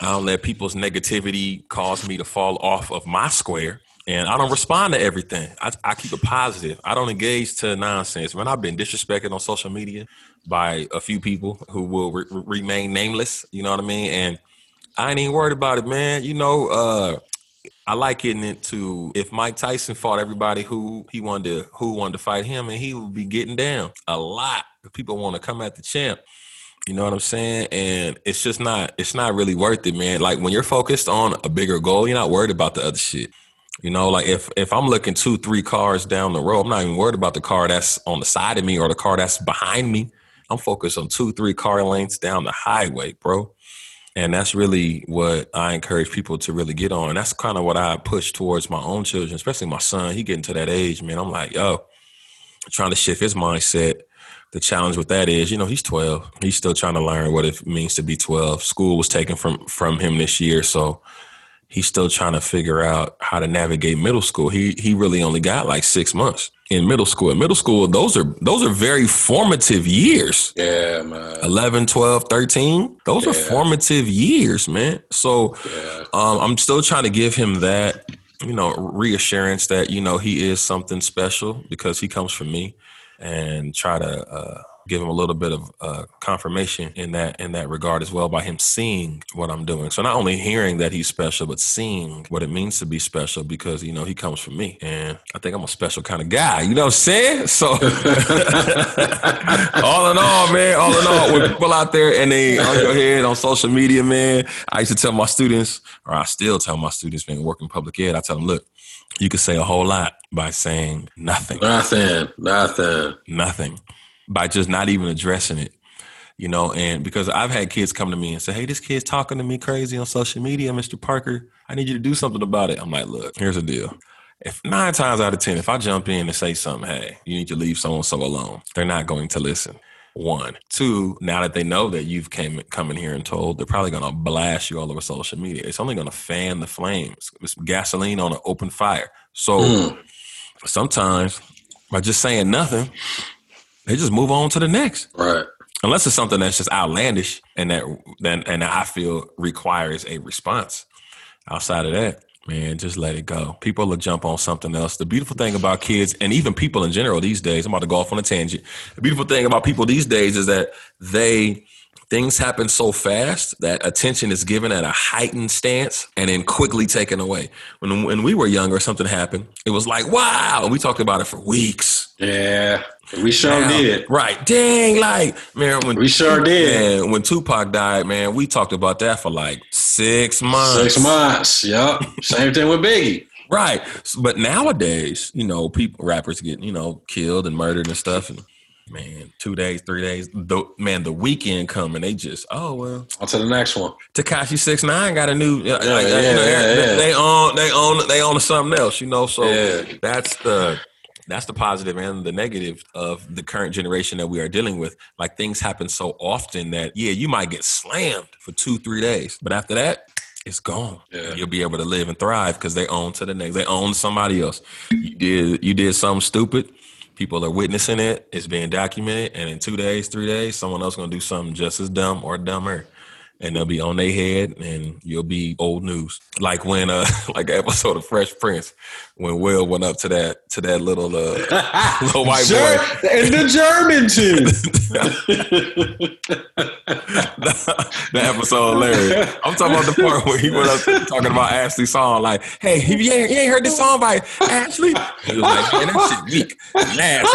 I don't let people's negativity cause me to fall off of my square. And I don't respond to everything. I, I keep it positive. I don't engage to nonsense. Man, I've been disrespected on social media by a few people who will re- re- remain nameless. You know what I mean? And I ain't even worried about it, man. You know, uh, I like getting into if Mike Tyson fought everybody who he wanted to who wanted to fight him, and he would be getting down a lot. People want to come at the champ. You know what I'm saying? And it's just not it's not really worth it, man. Like when you're focused on a bigger goal, you're not worried about the other shit. You know, like if if I'm looking two, three cars down the road, I'm not even worried about the car that's on the side of me or the car that's behind me. I'm focused on two, three car lengths down the highway, bro. And that's really what I encourage people to really get on. And that's kind of what I push towards my own children, especially my son. He getting to that age, man. I'm like, yo, trying to shift his mindset. The challenge with that is, you know, he's 12. He's still trying to learn what it means to be 12. School was taken from from him this year, so he's still trying to figure out how to navigate middle school. He he really only got like 6 months in middle school. In middle school, those are those are very formative years. yeah, man. 11, 12, 13. Those are formative years, man. So Yeah. um, I'm still trying to give him that, you know, reassurance that, you know, he is something special because he comes from me and try to uh, give him a little bit of uh, confirmation in that in that regard as well by him seeing what I'm doing. So not only hearing that he's special, but seeing what it means to be special because, you know, he comes from me. And I think I'm a special kind of guy. You know what I'm saying? So all in all, man, all in all, when people out there and they on your head on social media, man, I used to tell my students, or I still tell my students, man, working public ed, I tell them, look, you can say a whole lot by saying nothing, Nothing. Nothing. nothing, by just not even addressing it. You know, and because I've had kids come to me and say, Hey, this kid's talking to me crazy on social media, Mr. Parker. I need you to do something about it. I'm like, look, here's the deal. If nine times out of ten, if I jump in and say something, hey, you need to leave so and so alone, they're not going to listen. One, two. Now that they know that you've came come in here and told, they're probably going to blast you all over social media. It's only going to fan the flames. It's gasoline on an open fire. So Mm. sometimes by just saying nothing, they just move on to the next Right. unless it's something that's just outlandish and that then and I feel requires a response. Outside of that, man, just let it go. People will jump on something else. The beautiful thing about kids and even people in general these days, I'm about to go off on a tangent. The beautiful thing about people these days is that they things happen so fast that attention is given at a heightened stance and then quickly taken away. When when we were younger, something happened. It was like, wow, and we talked about it for weeks. Yeah. We sure Now- did. Right. Dang, like, man, when We sure did. Man, when Tupac died, man, we talked about that for like six months. Six months. Yep. Same thing with Biggie. Right. But nowadays, you know, people rappers get, you know, killed and murdered and stuff. And man, two days, three days, the man, the weekend coming, they just, oh well. On to the next one. Tekashi six nine got a new uh, like, yeah, you know, yeah, they, yeah. they own they own they own something else, you know. So Yeah. that's the that's the positive and the negative of the current generation that we are dealing with. Like things happen so often that yeah, you might get slammed for two, three days. But after that, it's gone. Yeah. You'll be able to live and thrive because they own to the next. They own somebody else. You did you did something stupid. People are witnessing it. It's being documented, and in two days, three days, someone else gonna do something just as dumb or dumber, and they'll be on their head, and you'll be old news. Like when, uh, like an episode of Fresh Prince, when Will went up to that to that little uh, little white boy. Ger- and the German too. the episode hilarious. I'm talking about the part where he went up talking about Ashley's song, like, "Hey, you ain't, you ain't heard this song by Ashley?" He was like, "Man, that shit weak." Last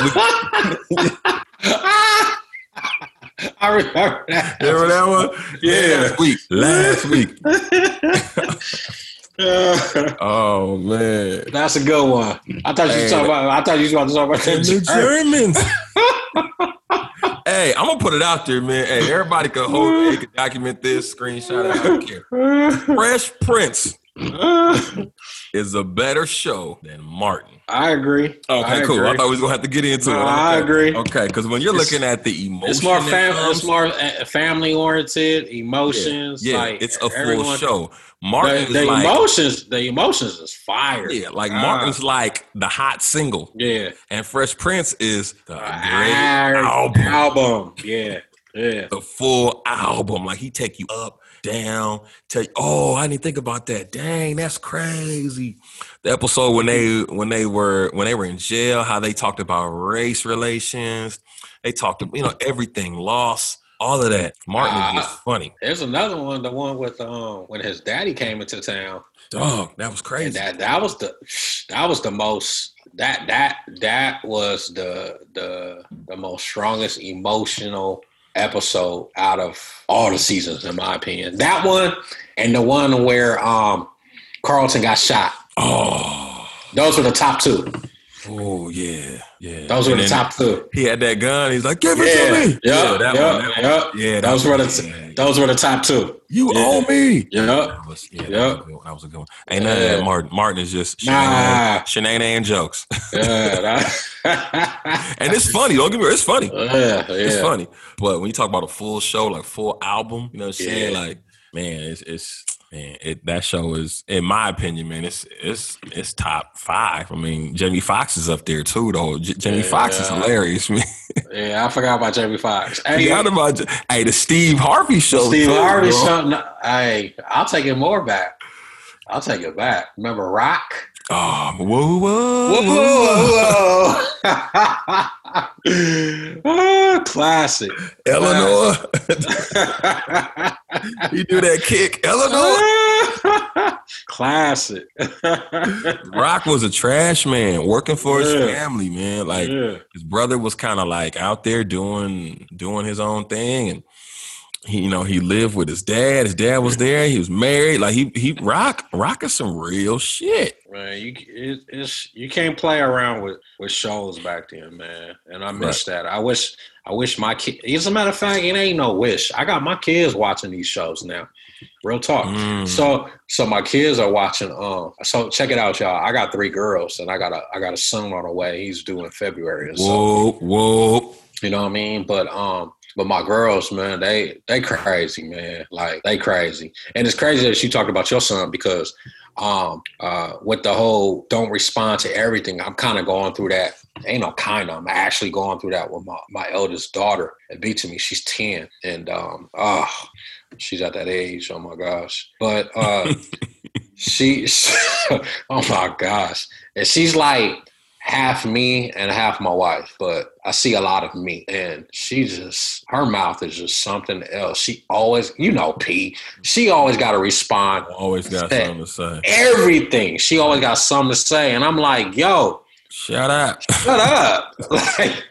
week, I remember that. remember that one? Yeah. last week, last week. Oh man. That's a good one. I thought you was talking about. I thought you was about to talk about the. Germans. hey, I'm gonna put it out there, man. Hey, everybody can hold, they can document this, screenshot it. I don't care. Fresh Prince is a better show than Martin. I agree. Okay, I cool. I thought we was gonna have to get into No, it. I agree. Okay, because when you're It's- looking at the emotion, It's more fam- comes- It's more uh, family oriented. Emotions. yeah, like it's a full everyone- show. Martin The, the is like, emotions. The emotions is fire. yeah, like Ah. Martin's like the hot single, Yeah. and Fresh Prince is the great album. Album. Yeah. Yeah. the full album. Like he take you up, down, tell you, oh, I didn't think about that. Dang, that's crazy. The episode when they when they were when they were in jail, how they talked about race relations. They talked, about, you know, everything, loss, all of that. Martin is just funny. There's another one. The one with um when his daddy came into town. Dog, that was And crazy. that that was the that was the most that that that was the the the most strongest emotional episode out of all the seasons in my opinion. That one and the one where um Carlton got shot. oh, Those were the top two. Oh yeah, yeah. Those were And the top two. He had that gun. He's like, give it Yeah, to me. yeah, that yeah, one, that one. yeah. yeah. that Those were was- the yeah. those were the top two. You Yeah. owe me. Yeah. That was, yeah, that, was a good one. that was a good one. Ain't none of that Martin. Martin is just Nah. shenanigans, and jokes. Yeah, that, and it's funny. Don't get me wrong. It's funny. yeah, yeah. It's funny. But when you talk about a full show, like full album, you know what I'm saying? Yeah. Like, man, it's it's man, it that show is, in my opinion, man, it's it's it's top five. I mean, Jamie Foxx is up there too, though. J- Jamie Foxx is hilarious, man. Yeah, I forgot about Jamie Foxx. Hey, Forgot about hey the Steve Harvey show. Steve too, Harvey bro. something. Hey, I'll take it more back. I'll take it back. Remember Roc? Oh, whoa, whoa, Whoa, whoa. Ah, Classic. Eleanor. you do that kick. Eleanor. Classic. Roc was a trash man working for his family, man. Like yeah. his brother was kind of like out there doing doing his own thing and he you know he lived with his dad his dad was there he was married like he he Roc Roc is some real shit Man, you it, it's you can't play around with with shows back then, man. And I miss that. I wish I wish my kid. As a matter of fact, it ain't no wish. I got my kids watching these shows now. Real talk. Mm. So so my kids are watching. Um. So check it out, y'all. I got three girls, and I got a I got a son on the way. He's due in February. And so whoa whoa you know what I mean? But um, but my girls, man, they they crazy, man. Like they crazy, and it's crazy that you talked about your son because um uh with the whole don't respond to everything. I'm kind of going through that. Ain't no kind of. I'm actually going through that with my my eldest daughter. It beats me. She's ten, and um oh, she's at that age. Oh my gosh. But uh, she, oh my gosh, and she's like half me and half my wife, but I see a lot of me. And she just, her mouth is just something else. She always, you know, P, she always got to respond always got something to say everything. She always got something to say. And I'm like, yo, shut up shut up. like,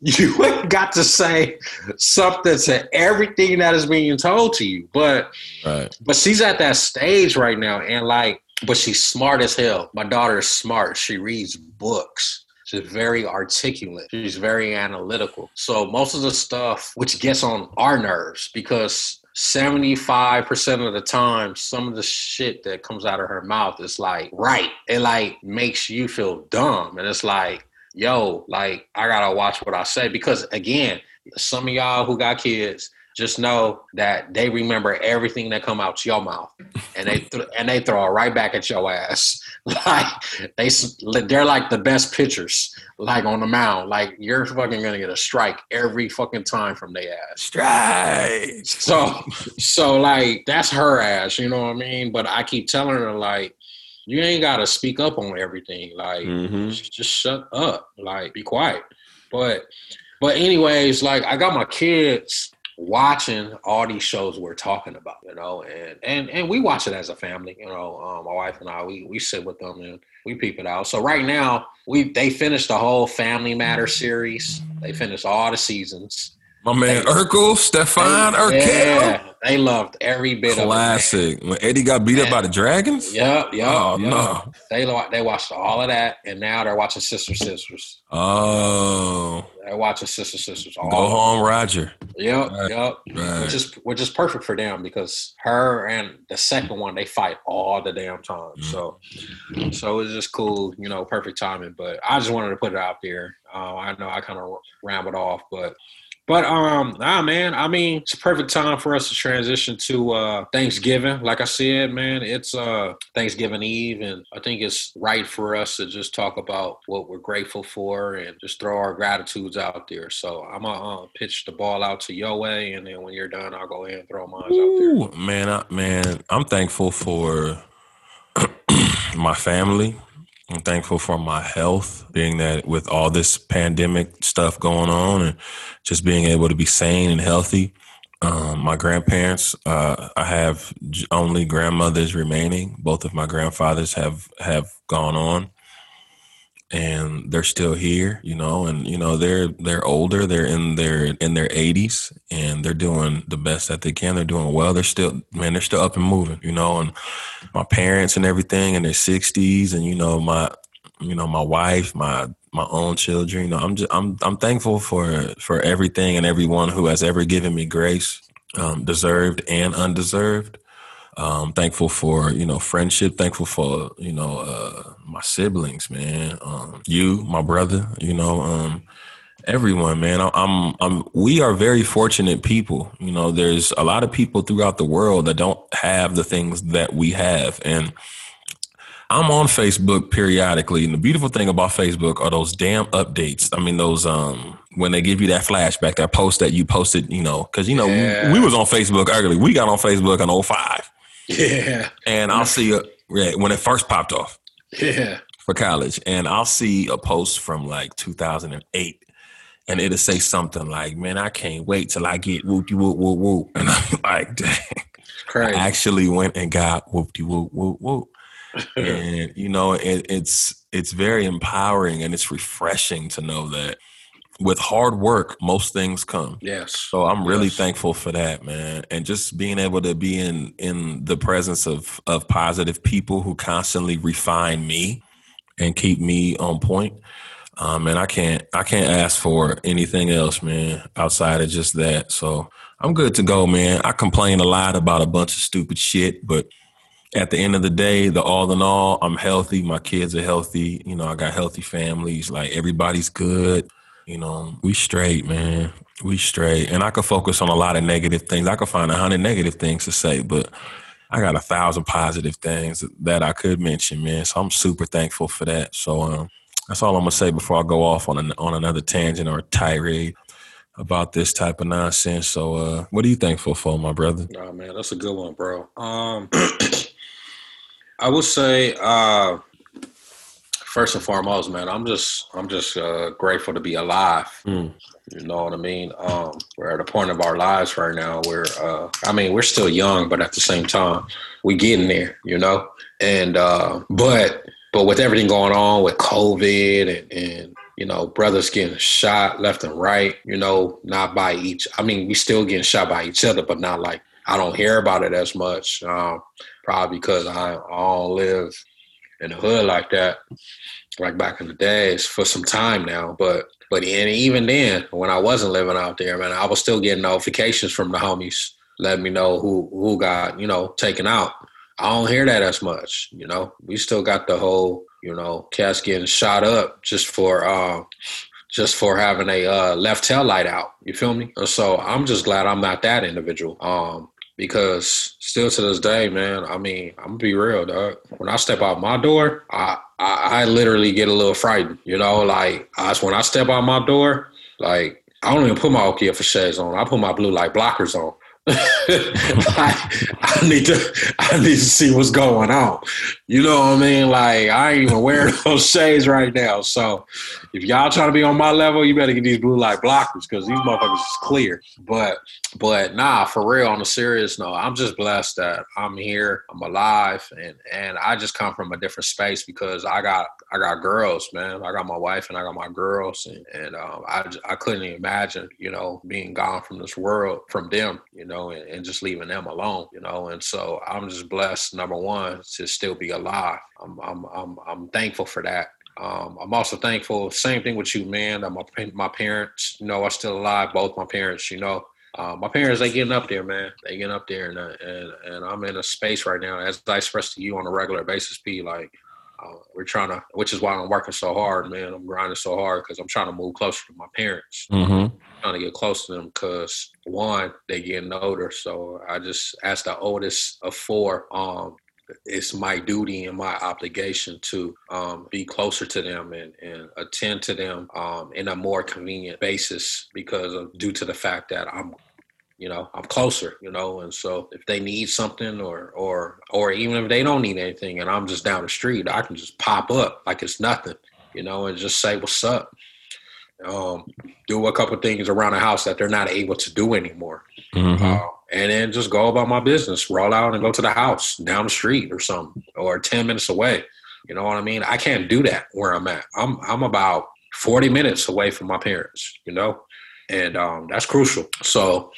you ain't got to say something to everything that is being told to you. But right but she's at that stage right now, and like, but she's smart as hell. My daughter is smart. She reads books. She's very articulate. She's very analytical. So most of the stuff, which gets on our nerves, because 75% of the time, some of the shit that comes out of her mouth is like, right. It like makes you feel dumb. And it's like, yo, like, I gotta watch what I say. Because again, some of y'all who got kids, just know that they remember everything that come out your mouth, and they th- and they throw it right back at your ass. Like they they're like the best pitchers, like on the mound. Like you're fucking gonna get a strike every fucking time from their ass. strike So so like that's her ass, you know what I mean? But I keep telling her like. You ain't gotta speak up on everything. Like, Mhm. just just shut up. Like, be quiet. But but anyways, like I got my kids watching all these shows we're talking about, you know, and and and we watch it as a family, you know. Um, my wife and I, we we sit with them and we peep it out. So right now, we they finished the whole Family Matter series. They finished all the seasons. My man Urkel Stefan Urkel Yeah, they loved every bit Classic. of it. When Eddie got beat up by the Dragons? Yep, yep. Oh, yep. no. They, they watched all of that, and now they're watching Sister Sisters. Oh. They're watching Sister Sisters. All Go home, Roger. Yep, right. yep. Right. Which is which is perfect for them because her and the second one they fight all the damn time. Mm. So so it's just cool, you know, perfect timing. But I just wanted to put it out there. Uh, I know I kind of rambled off, but but um, nah, man. I mean, it's a perfect time for us to transition to uh Thanksgiving. Like I said, man, it's uh Thanksgiving Eve, and I think it's right for us to just talk about what we're grateful for and just throw our gratitudes out there. So I'm gonna uh, pitch the ball out to your way and then when you're done, I'll go ahead and throw mine out there. Man, I, man, I'm thankful for my family. I'm thankful for my health, being that with all this pandemic stuff going on and just being able to be sane and healthy. Um, my grandparents, uh, I have only grandmothers remaining. Both of my grandfathers have, have gone on and they're still here, you know, and you know they're they're older, they're in their in their 80s and they're doing the best that they can. They're doing well. They're still man, they're still up and moving, you know, and my parents and everything in their 60s and you know my you know my wife, my my own children, you know, I'm just I'm I'm thankful for for everything and everyone who has ever given me grace, um, deserved and undeserved. Um, thankful for you know friendship. Thankful for you know uh, my siblings, man. Um, you, my brother. You know, um, everyone, man. I, I'm, I'm. We are very fortunate people. You know, there's a lot of people throughout the world that don't have the things that we have, and I'm on Facebook periodically, and the beautiful thing about Facebook are those damn updates. I mean, those um when they give you that flashback, that post that you posted, you know, because you know yeah. we, we, was on Facebook early. We got on Facebook in 05. Yeah. And I'll see a, when it first popped off. Yeah. For college. And I'll see a post from like 2008 and it'll say something like, man, I can't wait till I get whoop whoop whoop whoop. And I'm like, dang. Crazy. I actually went and got whoop whoop whoop whoop. and you know, it, it's it's very empowering and it's refreshing to know that with hard work, most things come. Yes. So I'm really yes. thankful for that, man. And just being able to be in in the presence of of positive people who constantly refine me and keep me on point. Um, and I can't I can't ask for anything else, man, outside of just that. So I'm good to go, man. I complain a lot about a bunch of stupid shit, but at the end of the day, the all in all, I'm healthy. My kids are healthy. You know, I got healthy families. Like everybody's good. You know, we straight, man. We straight. And I could focus on a lot of negative things. I could find a hundred negative things to say, but I got a thousand positive things that I could mention, man. So I'm super thankful for that. So um, that's all I'm gonna say before I go off on an, on another tangent or a tirade about this type of nonsense. So uh, what are you thankful for, my brother? Oh man, that's a good one, bro. Um, I would say uh, first and foremost, man, I'm just I'm just uh, grateful to be alive. Mm. You know what I mean? Um, we're at a point of our lives right now where uh, I mean we're still young, but at the same time we getting there. You know, and uh, but but with everything going on with COVID and, and you know brothers getting shot left and right, you know, not by each. I mean, we still getting shot by each other, but not like I don't hear about it as much. Um, probably because I, I don't live in the hood like that, like back in the days for some time now. But but and even then, when I wasn't living out there, man, I was still getting notifications from the homies letting me know who who got you know taken out. I don't hear that as much. You know, we still got the whole you know cats getting shot up just for uh, just for having a uh, left tail light out. You feel me? So I'm just glad I'm not that individual. Um, because still to this day, man, I mean, I'm gonna be real, dog. When I step out my door, I I, I literally get a little frightened. You know, like I, when I step out my door, like I don't even put my OKF shades on. I put my blue light blockers on. I, I, need to I need to see what's going on. You know what I mean? Like I ain't even wearing those shades right now. So if y'all trying to be on my level, you better get these blue light blockers because these motherfuckers is clear. But but nah, for real, on a serious note, I'm just blessed that I'm here, I'm alive, and and I just come from a different space because I got I got girls, man. I got my wife and I got my girls, and, and um, I I couldn't imagine, you know, being gone from this world from them, you know, and, and just leaving them alone, you know. And so I'm just blessed, number one, to still be alive. I'm I'm I'm, I'm thankful for that. Um, I'm also thankful. Same thing with you, man. That my my parents, you know, are still alive. Both my parents, you know, uh, my parents they getting up there, man. They getting up there, and uh, and and I'm in a space right now, as I express to you on a regular basis. P like uh, we're trying to, which is why I'm working so hard, man. I'm grinding so hard because I'm trying to move closer to my parents. Mm-hmm. Trying to get close to them because one, they getting older. So I just, as the oldest of four, um, it's my duty and my obligation to um, be closer to them and, and attend to them um, in a more convenient basis because of due to the fact that I'm you know i'm closer you know and so if they need something or or or even if they don't need anything and i'm just down the street i can just pop up like it's nothing you know and just say what's up um, do a couple things around the house that they're not able to do anymore Mm-hmm. uh, and then just go about my business roll out and go to the house down the street or something or 10 minutes away. You know what i mean? I can't do that where i'm at. I'm i'm about 40 minutes away from my parents you know? And um, that's crucial. So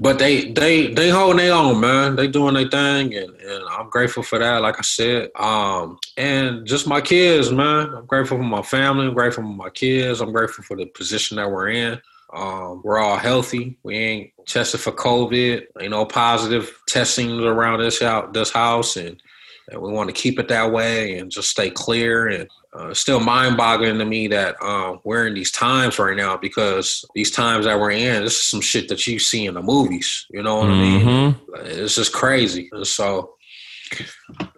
but they they they holding their own man. They doing their thing and, and i'm grateful for that like i said. Um, and just my kids man. I'm grateful for my family. I'm grateful for my kids. I'm grateful for the position that we're in um, we're all healthy. We ain't tested for COVID. Ain't no positive testing around this out this house, and, and we want to keep it that way and just stay clear. And uh, it's still mind-boggling to me that um, we're in these times right now because these times that we're in, this is some shit that you see in the movies. You know what I mean? Mm-hmm. It's just crazy. And so,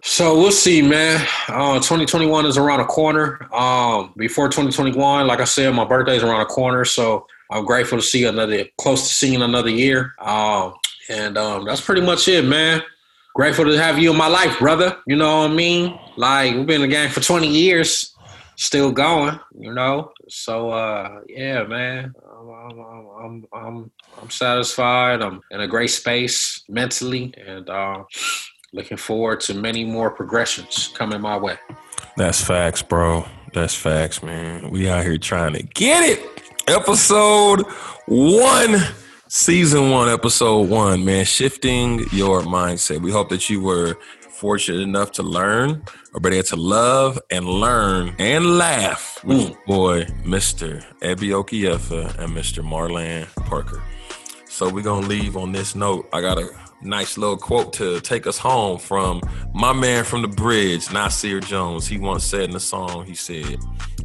so we'll see, man. Uh, 2021 is around the corner. Um, before 2021, like I said, my birthday is around the corner, so I'm grateful to see another, close to seeing another year. Um, and um, that's pretty much it, man. Grateful to have you in my life, brother. You know what I mean? Like we've been in the game for 20 years, still going. You know, so uh, yeah, man. I'm, I'm, I'm, I'm, I'm satisfied. I'm in a great space mentally, and uh, looking forward to many more progressions coming my way. That's facts, bro. That's facts, man. We out here trying to get it. Episode one, season one, episode one, man. Shifting your mindset. We hope that you were fortunate enough to learn, or better yet, to love and learn and laugh with Mm. boy, Mr. Ebi Okiyefa and Mr. MarLan Parker. So we're gonna leave on this note. I got a nice little quote to take us home from my man from the bridge, Nasir Jones. He once said in a song, he said,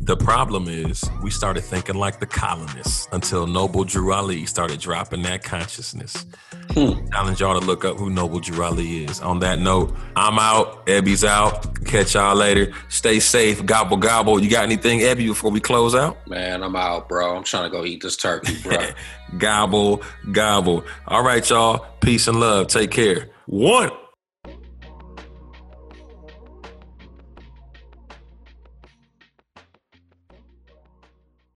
The problem is we started thinking like the colonists until Noble Drew Ali started dropping that consciousness. Hmm. Challenge y'all to look up who Noble Drew Ali is. On that note, I'm out. Ebi's out. Catch y'all later. Stay safe. Gobble gobble. You got anything, Ebby, before we close out? Man, I'm out, bro. I'm trying to go eat this turkey, bro. gobble, gobble. All right, y'all. Peace and love. Take care. One.